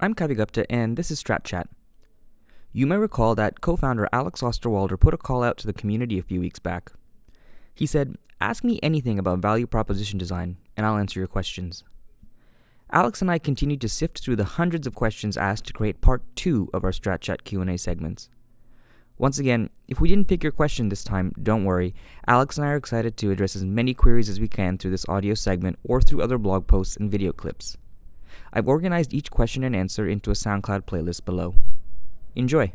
I'm Kavi Guppta, and this is Strat Chat. You may recall that co founder Alex Osterwalder put a call out to the community a few weeks back. He said, Ask me anything about value proposition design, and I'll answer your questions. Alex and I continued to sift through the hundreds of questions asked to create part 2 of our Strat Chat Q&A segments. Once again, if we didn't pick your question this time, don't worry. Alex and I are excited to address as many queries as we can through this audio segment or through other blog posts and video clips. I've organized each question and answer into a SoundCloud playlist below. Enjoy!